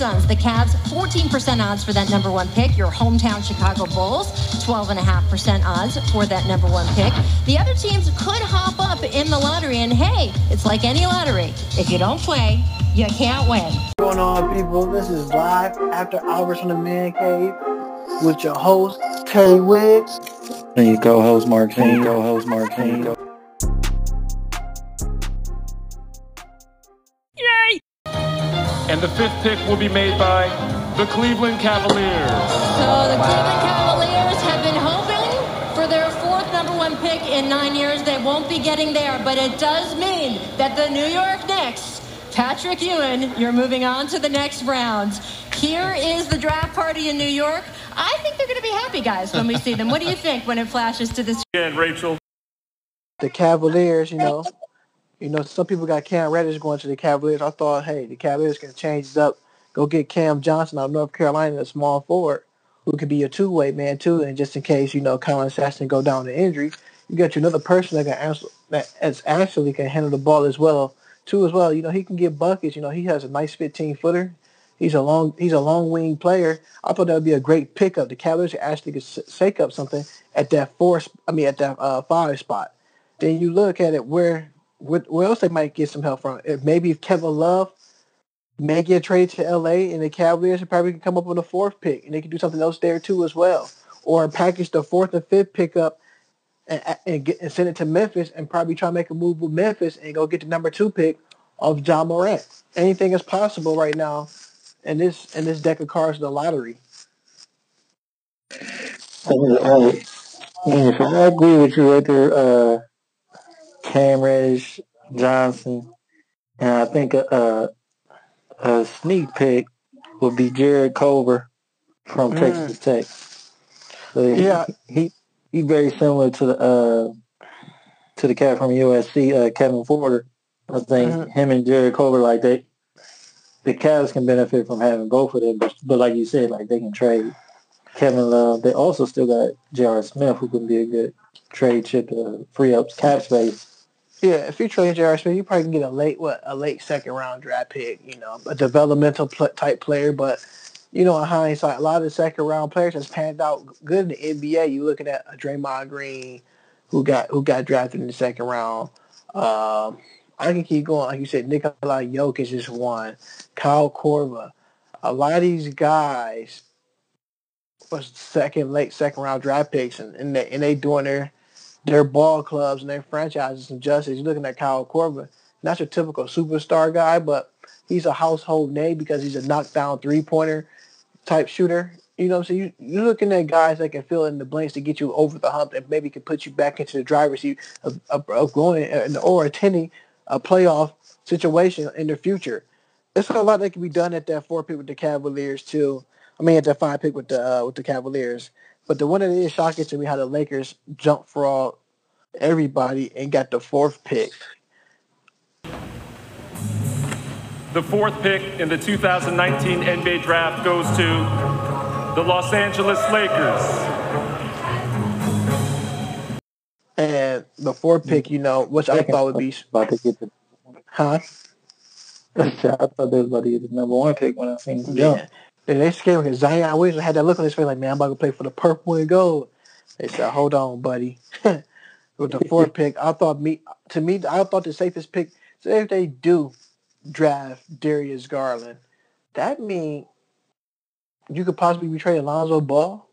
Suns. The Cavs, 14% odds for that number one pick. Your hometown Chicago Bulls, 12.5% odds for that number one pick. The other teams could hop up in the lottery, and hey, it's like any lottery. If you don't play, you can't win. What's going on, people? This is live after hours from the Man Cave with your host, Terry Wiggs. And your co-host, Mark King. Co-host, Mark King. And the fifth pick will be made by the Cleveland Cavaliers. So the Cleveland Cavaliers have been hoping for their fourth number one pick in nine years. They won't be getting there, but it does mean that the New York Knicks, Patrick Ewing, you're moving on to the next round. Here is the draft party in New York. I think they're going to be happy, guys, when we see them. What do you think when it flashes to this? And Rachel. The Cavaliers, you know, you know, some people got Cam Reddish going to the Cavaliers. I thought, hey, the Cavaliers can change it up. Go get Cam Johnson out of North Carolina, a small forward, who could be a two-way man too. And just in case, you know, Collin Sexton go down to injury, you got you another person that can answer, that actually can handle the ball as well too as well. You know, he can get buckets. You know, he has a nice 15 footer. He's a long he's a long wing player. I thought that would be a great pickup. The Cavaliers actually could shake up something at that four. I mean, at that uh, five spot. Then you look at it where where else they might get some help from? Maybe if Kevin Love may get traded to LA and the Cavaliers probably can come up with a fourth pick and they can do something else there too as well. Or package the fourth and fifth pickup and, and, get, and send it to Memphis and probably try to make a move with Memphis and go get the number two pick of John Morant. Anything is possible right now in this in this deck of cards, the lottery. I, I agree with you right there. Uh, Cam Reddish, Johnson, and I think a, a, a sneak pick would be Jarrett Culver from mm. Texas Tech. So yeah, he he very similar to the uh, to the cat from USC, uh, Kevin Porter. I think mm-hmm. him and Jarrett Culver, like they, the Cavs can benefit from having both of them. But, but like you said, like they can trade Kevin Love. They also still got J.R. Smith, who can be a good trade chip to free up cap space. Yeah, if you trade J.R. Smith, you probably can get a late what a late second round draft pick. You know, a developmental pl- type player. But you know, in hindsight, a lot of the second round players has panned out good in the NBA. You looking at a Draymond Green, who got who got drafted in the second round. Um, I can keep going. Like you said, Nikola Jokic just one. Kyle Korver. A lot of these guys was second, late second round draft picks, and and they, and they doing their their ball clubs and their franchises and justice. You're looking at Kyle Korver, not your typical superstar guy, but he's a household name because he's a knockdown three pointer type shooter. You know, so you, you're looking at guys that can fill in the blanks to get you over the hump and maybe can put you back into the driver's seat of, of, of going or attending a playoff situation in the future. There's a lot that can be done at that four pick with the Cavaliers too. I mean, at that five pick with the uh, with the Cavaliers. But the one that is shocking to me how the Lakers jumped for all everybody and got the fourth pick. The fourth pick in the 2019 NBA draft goes to the Los Angeles Lakers. And the fourth pick, you know, which I thought would be about to get the huh? I thought they was about to get the number one pick when I seen them jump. And they scared me because Zion Williamson had that look on his face like, man, I'm about to play for the purple and gold. They said, hold on, buddy. With the fourth pick, I thought me to me, I thought the safest pick. So if they do draft Darius Garland, that means you could possibly be trading Alonzo Ball.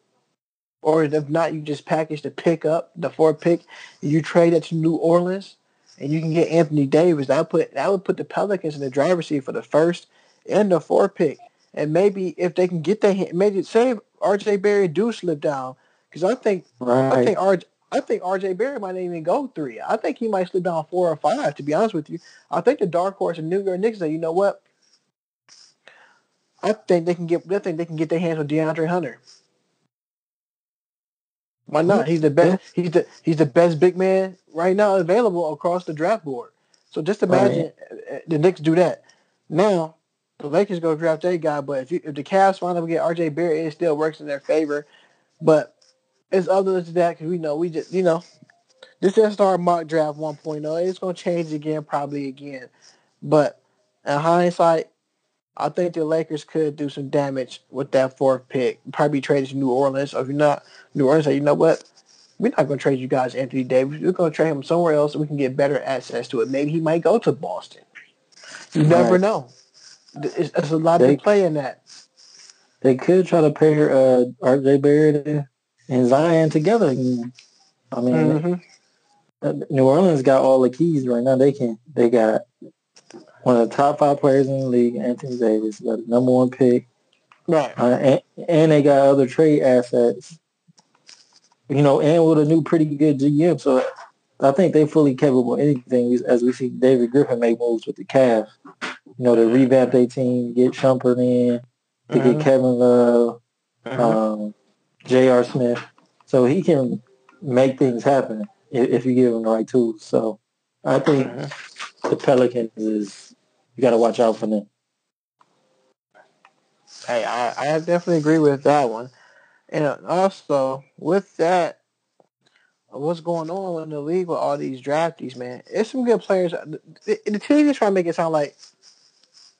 Or if not, you just package the pick up, the fourth pick, and you trade it to New Orleans, and you can get Anthony Davis. That put that would put the Pelicans in the driver's seat for the first and the fourth pick and maybe if they can get that, maybe say R.J. Barrett do slip down, because I think right. I think R. I think R.J. Barrett might not even go three. I think he might slip down four or five. To be honest with you, I think the dark horse in New York Knicks say, you know what? I think they can get. I think they can get their hands on DeAndre Hunter. Why not? He's the best. Mm-hmm. He's the he's the best big man right now available across the draft board. So just imagine right. the Knicks do that. Now the Lakers go draft a guy, but if you, if the Cavs find out get RJ Barrett, it still works in their favor. But it's other than that because we know we just you know this is our mock draft 1.0. It's gonna change again, probably again. But in hindsight, I think the Lakers could do some damage with that fourth pick. Probably trade to New Orleans. Or if you're not New Orleans, say, you know what? We're not going to trade you guys Anthony Davis. We're going to trade him somewhere else so we can get better access to it. Maybe he might go to Boston. You never Right. know. It's, it's a lot They- to play in that. They could try to pair uh, R.J. Barrett and Zion together. I mean, hmm uh, New Orleans got all the keys right now. They can. They got one of the top five players in the league, Anthony Davis. Got the number one pick, Right. uh, and, and they got other trade assets. You know, and with a new pretty good GM. So I think they fully capable of anything. As we see David Griffin make moves with the Cavs. You know, to revamp their team, get Shumpert in, to Mhm. get Kevin Love, Mhm. um, J.R. Smith. So he can make things happen if, if you give him the right tools. So I think Mhm. the Pelicans is you got to watch out for them. Hey, I, I definitely agree with that one. And also, with that, what's going on in the league with all these draftees, man? It's some good players. The, the team is trying to make it sound like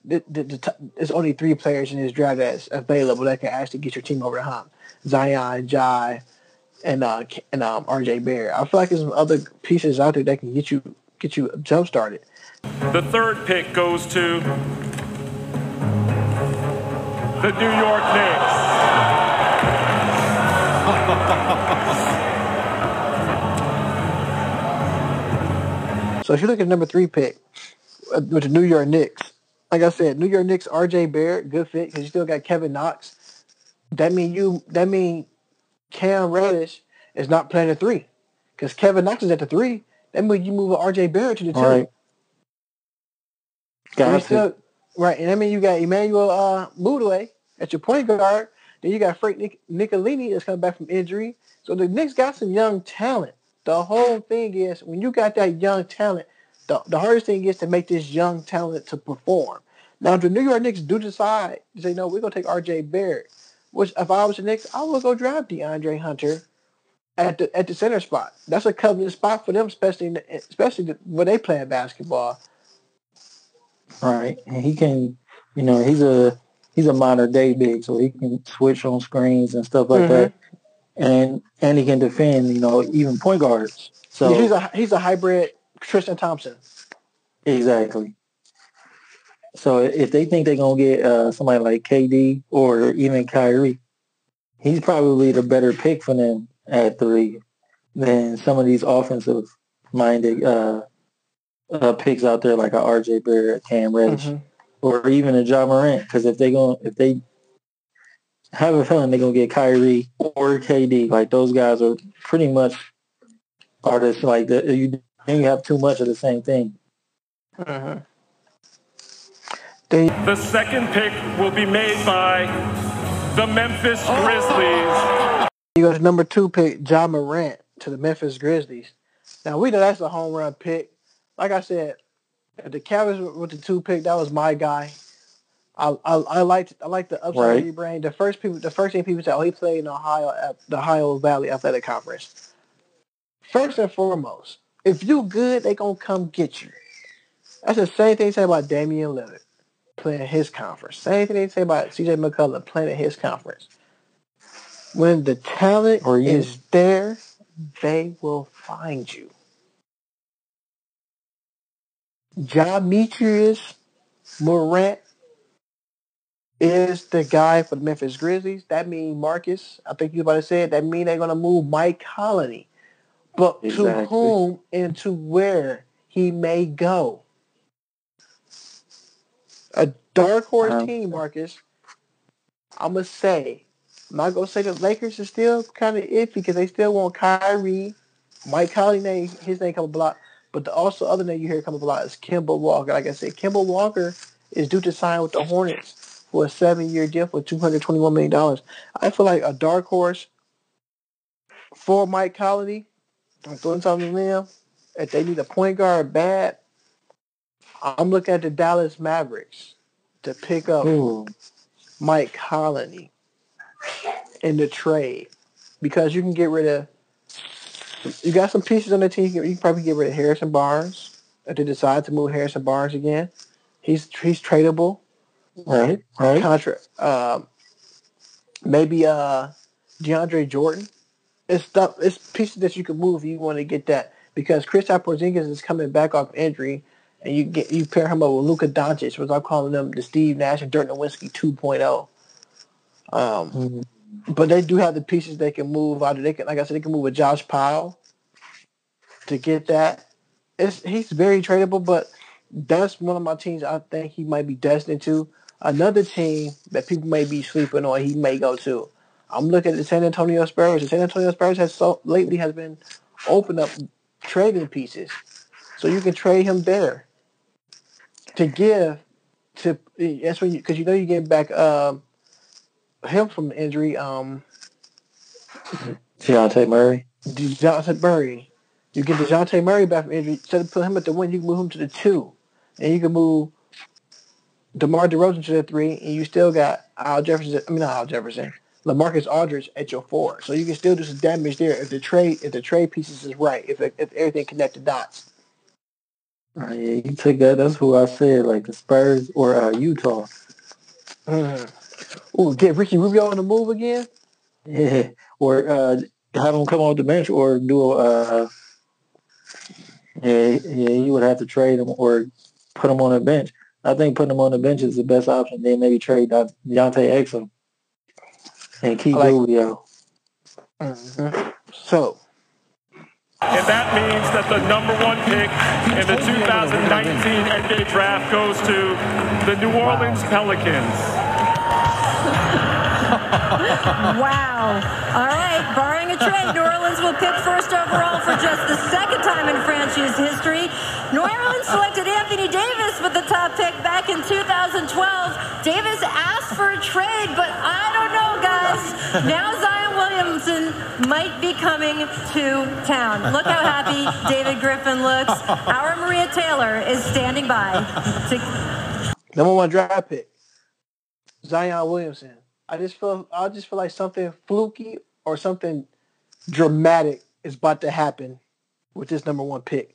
the, the, the, t- there's only three players in this draft that's available that can actually get your team over the hump. Zion, Ja, and uh, and um, RJ Barrett. I feel like there's some other pieces out there that can get you get you jump started. The third pick goes to the New York Knicks. So if you look at number three pick uh, with the New York Knicks, like I said, New York Knicks, R.J. Barrett, good fit because you still got Kevin Knox. That mean you. That mean Cam Reddish is not playing the three because Kevin Knox is at the three. That means you move R.J. Barrett to the two. Right. Got still, right, and I mean you got Emmanuel uh, Mudiay at your point guard. Then you got Frank Nic- Nicolini that's coming back from injury. So the Knicks got some young talent. The whole thing is when you got that young talent, the, the hardest thing is to make this young talent to perform. Now, if the New York Knicks do decide to say, no, we're going to take R.J. Barrett, which if I was the Knicks, I would go draft DeAndre Hunter at the at the center spot. That's a coveted spot for them, especially the, especially the, when they play basketball. Right. And he can, you know, he's a he's a modern day big, so he can switch on screens and stuff like Mhm. that. And and he can defend, you know, even point guards. So he's a he's a hybrid Tristan Thompson. Exactly. So if they think they're gonna get uh, somebody like KD or even Kyrie, he's probably the better pick for them at three than some of these offensive minded uh, uh, picks out there like a RJ Barrett, Cam Reddish, Mhm. or even a John Morant. Because if they going if they have a feeling they're gonna get Kyrie or KD, like those guys are pretty much artists like the, you then you have too much of the same thing. Mhm. Then The second pick will be made by the Memphis Grizzlies. you go to number two pick, John Morant to the Memphis Grizzlies. Now we know that's a home run pick. Like I said, if the Cavs with the two pick, that was my guy. I I, I liked I like the upside Right. of your brain. The first people, the first thing people said, oh, he played in Ohio, at the Ohio Valley Athletic Conference. First and foremost, if you good, they gonna come get you. That's the same thing they say about Damian Lillard playing his conference. Same thing they say about CJ McCullough playing in his conference. When the talent Or you- is there, they will find you. John Demetrius Morant is the guy for the Memphis Grizzlies. That means Marcus. I think you about to say it. That mean they're gonna move Mike Conley, but to whom and to where he may go. A dark horse Um, team, Marcus. I'm gonna say, I'm not gonna say the Lakers are still kind of iffy because they still want Kyrie. Mike Conley name, his name come up a lot, but the also other name you hear come up a lot is Kemba Walker. Like I said, Kemba Walker is due to sign with the Hornets for a seven-year deal for two hundred twenty-one million dollars. I feel like a dark horse for Mike Conley. I'm throwing something to them. If they need a point guard bad, I'm looking at the Dallas Mavericks to pick up Ooh, Mike Conley in the trade because you can get rid of you got some pieces on the team. You can probably get rid of Harrison Barnes if they decide to move Harrison Barnes again. He's he's tradable. Right, right. contract. Um, maybe uh, DeAndre Jordan. It's stuff. It's pieces that you can move if you want to get that because Kristaps Porzingis is coming back off injury, and you get you pair him up with Luka Doncic, which I'm calling them the Steve Nash and Dirk Nowitzki 2.0. Um, Mhm. but they do have the pieces they can move out. of They can, like I said, they can move with Josh Powell to get that. It's he's very tradable, but that's one of my teams I think he might be destined to. Another team that people may be sleeping on, he may go to. I'm looking at the San Antonio Spurs. The San Antonio Spurs has so lately has been open up trading pieces, so you can trade him there to give to. That's when because you, know you get back um, him from injury. Um, Deontay Murray. Dejounte Murray. You get Dejounte Murray back from injury. Instead of put him at the one, you can move him to the two, and you can move DeMar DeRozan to the three, and you still got Al Jefferson. I mean, not Al Jefferson. Lamarcus Aldridge at your four, so you can still do some damage there if the trade if the trade pieces is right, if if everything connected dots. Uh, yeah, you took that. That's who I said, like the Spurs or uh, Utah. Ooh, get Ricky Rubio on the move again. Yeah, or uh, have him come off the bench, or do a. Uh, yeah, yeah, you would have to trade him or put him on the bench. I think putting him on the bench is the best option. Then maybe trade De- Deontay Exum and keep I like- Rubio. Mhm. So And that means that the number one pick in the 2019 NBA draft goes to the New Orleans Pelicans. Wow. All right. Barring a trade, New Orleans will pick first overall for just the second time in franchise history. New Orleans selected Anthony Davis with the top pick back in 2012. Davis asked for a trade, but I don't know, guys. Now Zion Williamson might be coming to town. Look how happy David Griffin looks. Our Maria Taylor is standing by to number one draft pick, Zion Williamson. I just feel I just feel like something fluky or something dramatic is about to happen with this number one pick.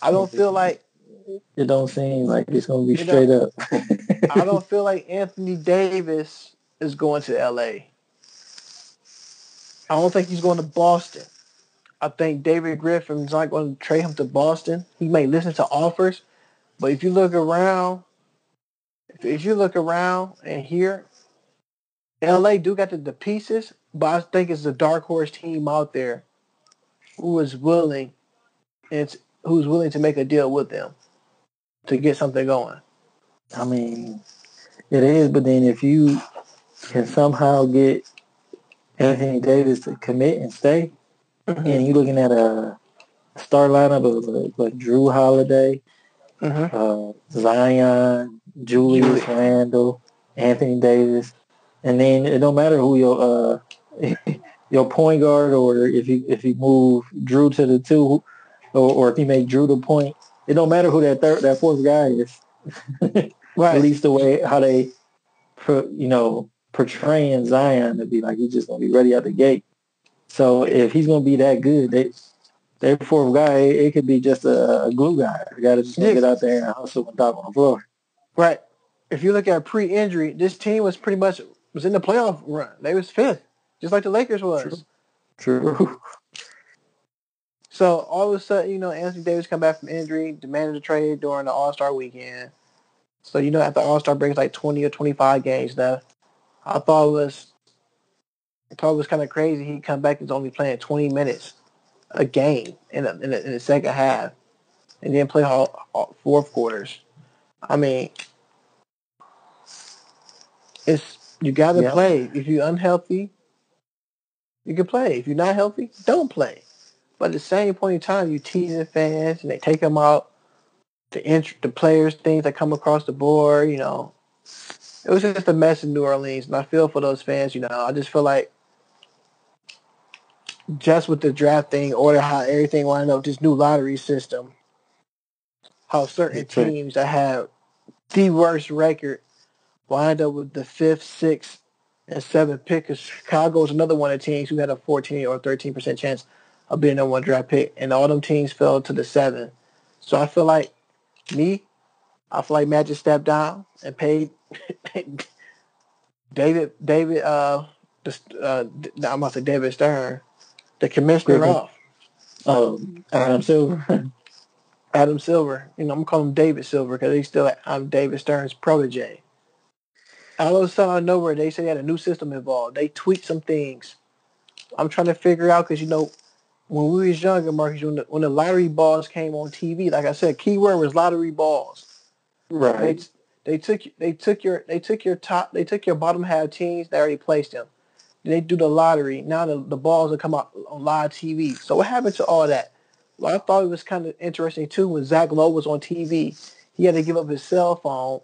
I don't feel like It don't seem like it's gonna be It straight up. I don't feel like Anthony Davis is going to LA. I don't think he's going to Boston. I think David Griffin's not going to trade him to Boston. He may listen to offers, but if you look around, if, you look around and here, LA do got the, the pieces, but I think it's the dark horse team out there who is willing, and who's willing to make a deal with them to get something going. I mean, it is, but then if you can somehow get Anthony Davis to commit and stay, and you're looking at a star lineup of like, like Jrue Holiday, Mhm. uh, Zion, Julius. Randle, Anthony Davis, and then it don't matter who your uh, your point guard or if you if you move Jrue to the two, or, or if you make Jrue the point, it don't matter who that third that fourth guy is. Right. At least the way how they, you know, portraying Zion to be like he's just gonna be ready out the gate. So if he's gonna be that good, they, their fourth guy, it, it could be just a, a glue guy, a guy that's just Yeah. get out there and hustle and dog on the floor. Right. If you look at pre-injury, this team was pretty much was in the playoff run. They was fifth, just like the Lakers was. True. So all of a sudden, you know, Anthony Davis come back from injury, demanded a trade during the All Star weekend. So you know, after All Star break, it's like twenty or twenty-five games left. I thought it was, I thought it was kind of crazy. He come back and is only playing twenty minutes a game in the, in the, in the second half, and then play all, all fourth quarters. I mean, it's you got to Yeah. play. If you're unhealthy, you can play. If you're not healthy, don't play. But at the same point in time, you teasing fans and they take them out. The int- the players, things that come across the board, you know, it was just a mess in New Orleans, and I feel for those fans. You know, I just feel like just with the draft thing, order how everything wound up, this new lottery system, how certain teams that have the worst record wind up with the fifth, sixth, and seventh pick. 'Cause Chicago is another one of the teams who had a 14 or 13 percent chance of being a one draft pick, and all them teams fell to the seven. So I feel like me, I feel like Magic stepped down and paid David David uh, the, uh I'm about to say David Stern, the commissioner Griffin. off. Um, Adam Silver. Adam Silver. You know, I'm gonna call him David Silver because he's still I'm David Stern's protege. All of a sudden, out of nowhere, they say they had a new system involved. They tweaked some things. I'm trying to figure out because you know, when we was younger, Marcus, when the, when the lottery balls came on TV, like I said, keyword was lottery balls. Right. They took they took your they took your top they took your bottom half teams. They already placed them. They do the lottery. Now the, the balls will come out on live TV. So what happened to all that? I thought it was kind of interesting too when Zach Lowe was on TV. He had to give up his cell phone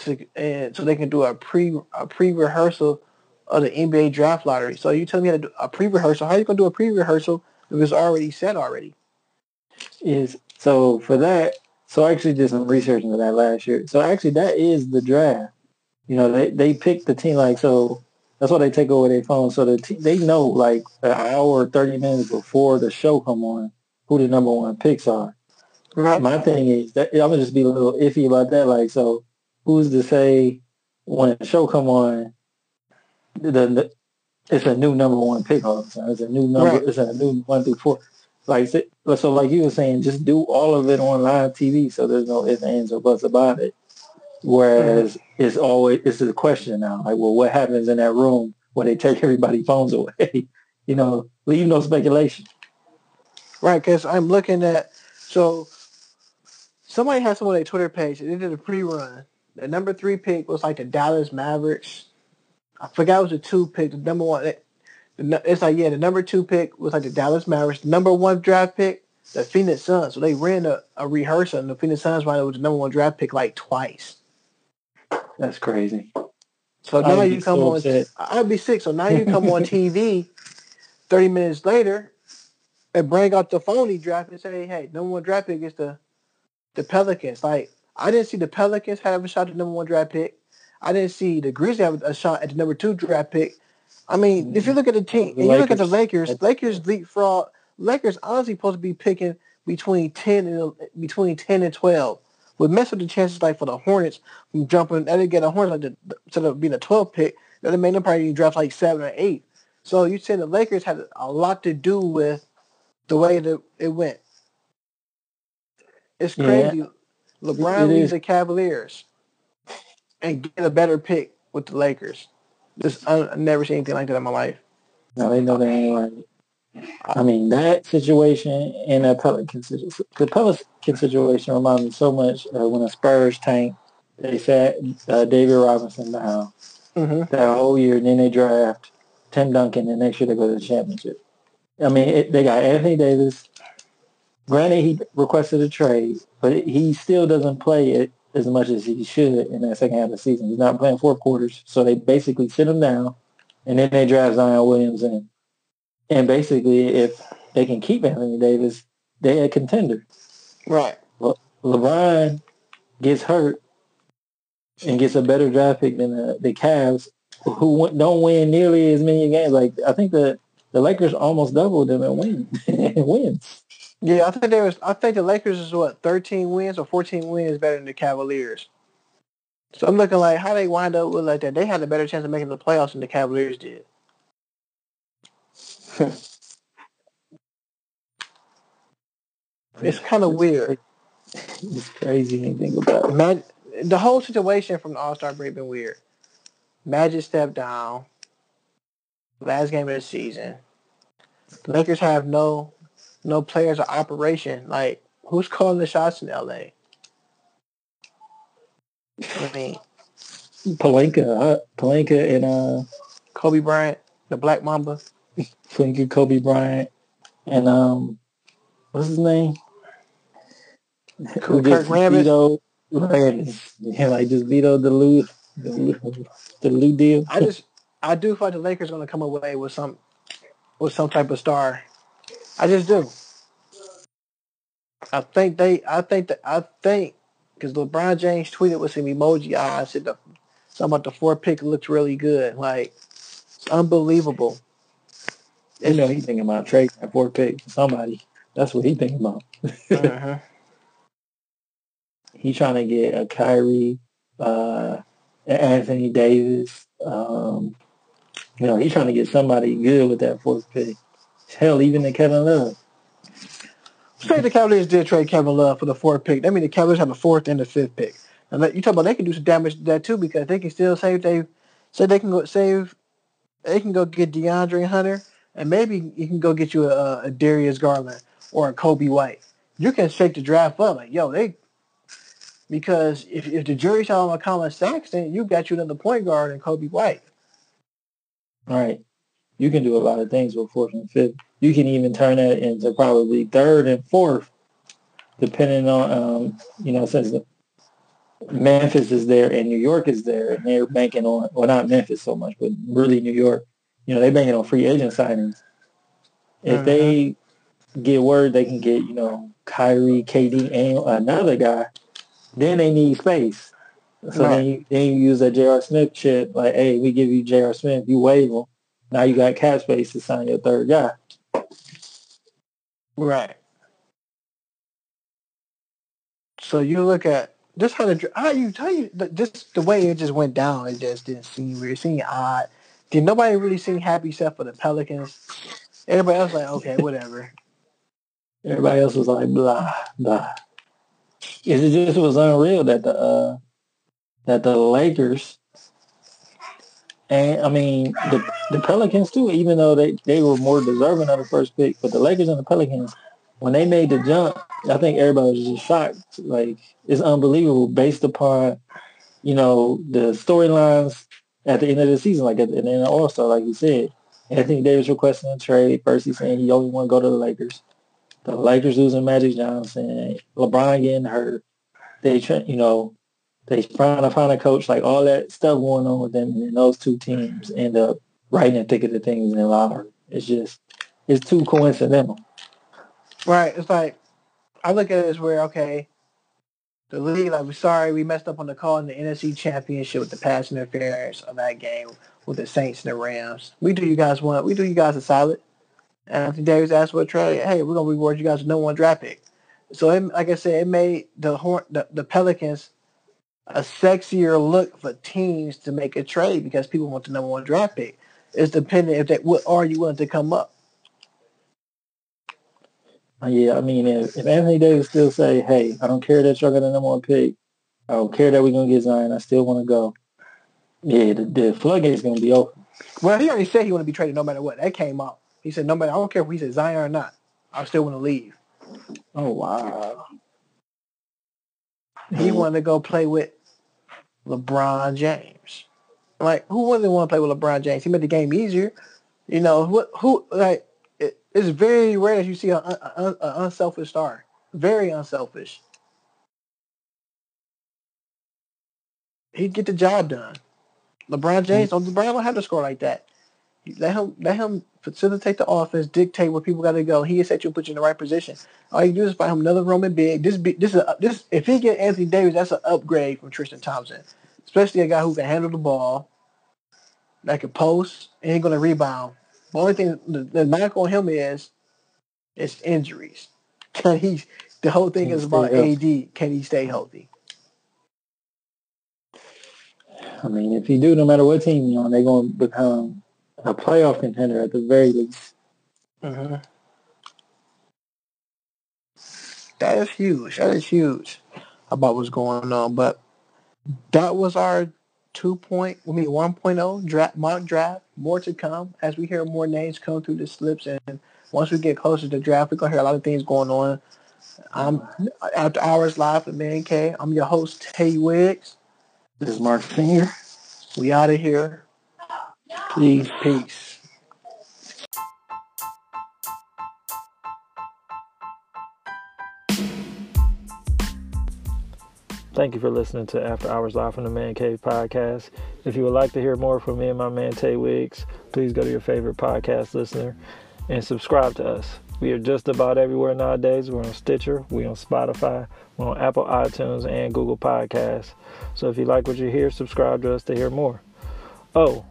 to and so they can do a pre a pre rehearsal of the NBA draft lottery. So you telling me how to do a pre rehearsal? How are you gonna do a pre rehearsal if it's already set already? is so for that. So I actually did some research into that last year. So actually, that is the draft. You know, they they pick the team like so. That's why they take over their phone. So the te- they know like an hour or thirty minutes before the show come on who the number one picks are. Right. My thing is that I'm gonna just be a little iffy about that. Like, so who's to say when the show come on, the, the it's a new number one pick all. It's a new number. Right. It's a new one through four. Like so, so, like you were saying, just do all of it on live TV, so there's no ifs, ands, or buts about it. Whereas mm-hmm. it's always it's a question now. Like, well, what happens in that room when they take everybody's phones away? you know, leave no speculation. Right, because I'm looking at so somebody has someone on their Twitter page. They did a pre-run. The number three pick was like the Dallas Mavericks. I forgot it was a two pick. The number one, it's like yeah, the number two pick was like the Dallas Mavericks. The number one draft pick, the Phoenix Suns. So they ran a, a rehearsal, and the Phoenix Suns ran with the number one draft pick like twice. That's crazy. So I'd now you come so on. upset. I'd be sick. So now you come on TV, thirty minutes later, and bring out the phony draft and say, "Hey, number one draft pick is the the Pelicans." Like I didn't see the Pelicans have a shot at the number one draft pick. I didn't see the Grizzlies have a shot at the number two draft pick. I mean, if you look at the team, The and you look at the Lakers. Lakers, leapfrog. Lakers honestly supposed to be picking between ten and between ten and twelve. Would mess with the chances like for the Hornets from jumping. They didn't get a Hornets like the, instead of being a twelve pick. That made them probably draft like seven or eight. So you said the Lakers had a lot to do with the way that it went. It's Yeah. crazy. LeBron It leaves the Cavaliers and get a better pick with the Lakers. I, I've never seen anything like that in my life. No, they know they ain't right. I mean, that situation and that Pelican situation, the Pelican situation reminds me so much uh, when the Spurs tank, they sat uh, David Robinson down hmm that whole year, and then they draft Tim Duncan, and next year they go to the championship. I mean, it, they got Anthony Davis. Granted, he requested a trade, but he still doesn't play it as much as he should in that second half of the season. He's not playing four quarters, so they basically sit him down, and then they draft Zion Williamson. And basically, if they can keep Anthony Davis, they a contender. Right. Le- LeBron gets hurt and gets a better draft pick than the, the Cavs, who don't win nearly as many games. Like I think the the Lakers almost doubled them in win in wins. Yeah, I think there was. I think the Lakers is what thirteen wins or fourteen wins better than the Cavaliers. So I'm looking like how they wind up with like that. They had a better chance of making the playoffs than the Cavaliers did. It's kind of weird. It's crazy when you think about it. Mag- the whole situation from the All Star break been weird. Magic stepped down. Last game of the season. The Lakers have no no players or operation. Like who's calling the shots in LA? I mean, Pelinka, uh, Pelinka, and uh, Kobe Bryant, the Black Mamba. Pelinka, Kobe Bryant, and um, what's his name? Kirk vetoed Rambis. Yeah, like just vetoed the Lou, the Lou, the Lou deal. I just I do feel like the Lakers are gonna come away with some with some type of star. I just do. I think they. I think that. I think because LeBron James tweeted with some emoji eyes. I said the something about the four pick looks really good. Like it's unbelievable. You know, he thinking about trading that four pick for somebody. That's what he thinking about. uh-huh. He's trying to get a Kyrie, uh, Anthony Davis. Um, you know, he's trying to get somebody good with that fourth pick. Hell, even the Kevin Love. Say the Cavaliers did trade Kevin Love for the fourth pick. That means the Cavaliers have a fourth and a fifth pick. And you talk about they can do some damage to that too because they can still save they say they can go save they can go get DeAndre Hunter and maybe you can go get you a, a Darius Garland or a Coby White. You can shake the draft up like yo they because if if the jury's out on Collin Sexton, you got you another point guard and Coby White. All right. You can do a lot of things with fourth and fifth. You can even turn that into probably third and fourth, depending on um, you know, since the Memphis is there and New York is there, and they're banking on well, not Memphis so much, but really New York. You know, they're banking on free agent signings. If mm-hmm. they get word they can get, you know, Kyrie, KD, and another guy, then they need space. So right. then, you, then you use that J.R. Smith chip, like, hey, we give you J.R. Smith, you waive him. Now you got cap space to sign your third guy. Right. So you look at just how the how you tell you just the way it just went down. It just didn't seem weird. It seemed odd. Did nobody really seem happy except for the Pelicans? Everybody else like okay, whatever. Everybody else was like blah blah. Is it just was unreal that the uh, that the Lakers and I mean the the Pelicans too, even though they, they were more deserving of the first pick, but the Lakers and the Pelicans, when they made the jump, I think everybody was just shocked. Like it's unbelievable based upon, you know, the storylines at the end of the season, like at the end of All Star, like you said. Anthony Davis requesting a trade. First he's saying he only want to go to the Lakers. The Lakers losing Magic Johnson, LeBron getting hurt. They, you know, they trying to find a coach, like all that stuff going on with them, and those two teams end up right in the thick of the things in lottery. It's just, it's too coincidental. Right. It's like, I look at it as where, okay, the league, like, we're sorry we messed up on the call in the NFC Championship with the pass interference of that game with the Saints and the Rams. We do you guys want We do you guys a solid. And Anthony Davis asked for a trade. Hey, we're gonna reward you guys with no one draft pick. So, it, like I said, it made the, the the Pelicans a sexier look for teams to make a trade because people want the number one draft pick. It's dependent if they what are you willing to come up. Uh, yeah, I mean, if, if Anthony Davis still say, "Hey, I don't care that you're going to number one pick. I don't care that we're going to get Zion. I still want to go." Yeah, the, the floodgate's going to be open. Well, he already said he want to be traded no matter what. That came out. He said, "No matter, I don't care if he said Zion or not. I still want to leave." Oh wow. He wanted to go play with LeBron James. Like, who wouldn't want to play with LeBron James? He made the game easier. You know, who, who like, it, it's very rare that you see an unselfish star. Very unselfish. He'd get the job done. LeBron James, mm-hmm. LeBron don't have to score like that. Let him let him facilitate the offense, dictate where people got to go. He set you and put you in the right position. All you do is find him another Roman big. This be, this is a, this if he get Anthony Davis, that's an upgrade from Tristan Thompson, especially a guy who can handle the ball, that can post, and he's going to rebound. The only thing the, the knock on him is is injuries. Can he? The whole thing is about AD. Can he stay healthy? I mean, if you do, no matter what team you're on, they're going to become a playoff contender at the very least. Mm-hmm. That is huge. That is huge about what's going on. But that was our 2.0, point, I mean 1.0 draft, mock draft. More to come as we hear more names come through the slips. And once we get closer to draft, we're going to hear a lot of things going on. I'm after hours live with Man K. I'm your host, Tay Wiggs. This is Mark Singer. We out of here. Please, Peace. Thank you for listening to After Hours Live from the Man Cave podcast. If you would like to hear more from me and my man Tay Wiggs, please go to your favorite podcast listener and subscribe to us. We are just about everywhere nowadays. We're on Stitcher, we're on Spotify, we're on Apple iTunes, and Google Podcasts. So if you like what you hear, subscribe to us to hear more. Oh,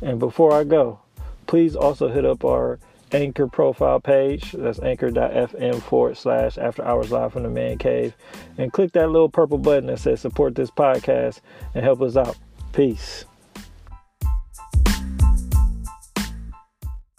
and before I go, please also hit up our Anchor profile page. That's anchor.fm forward slash after hours live from the man cave. And click that little purple button that says support this podcast and help us out. Peace.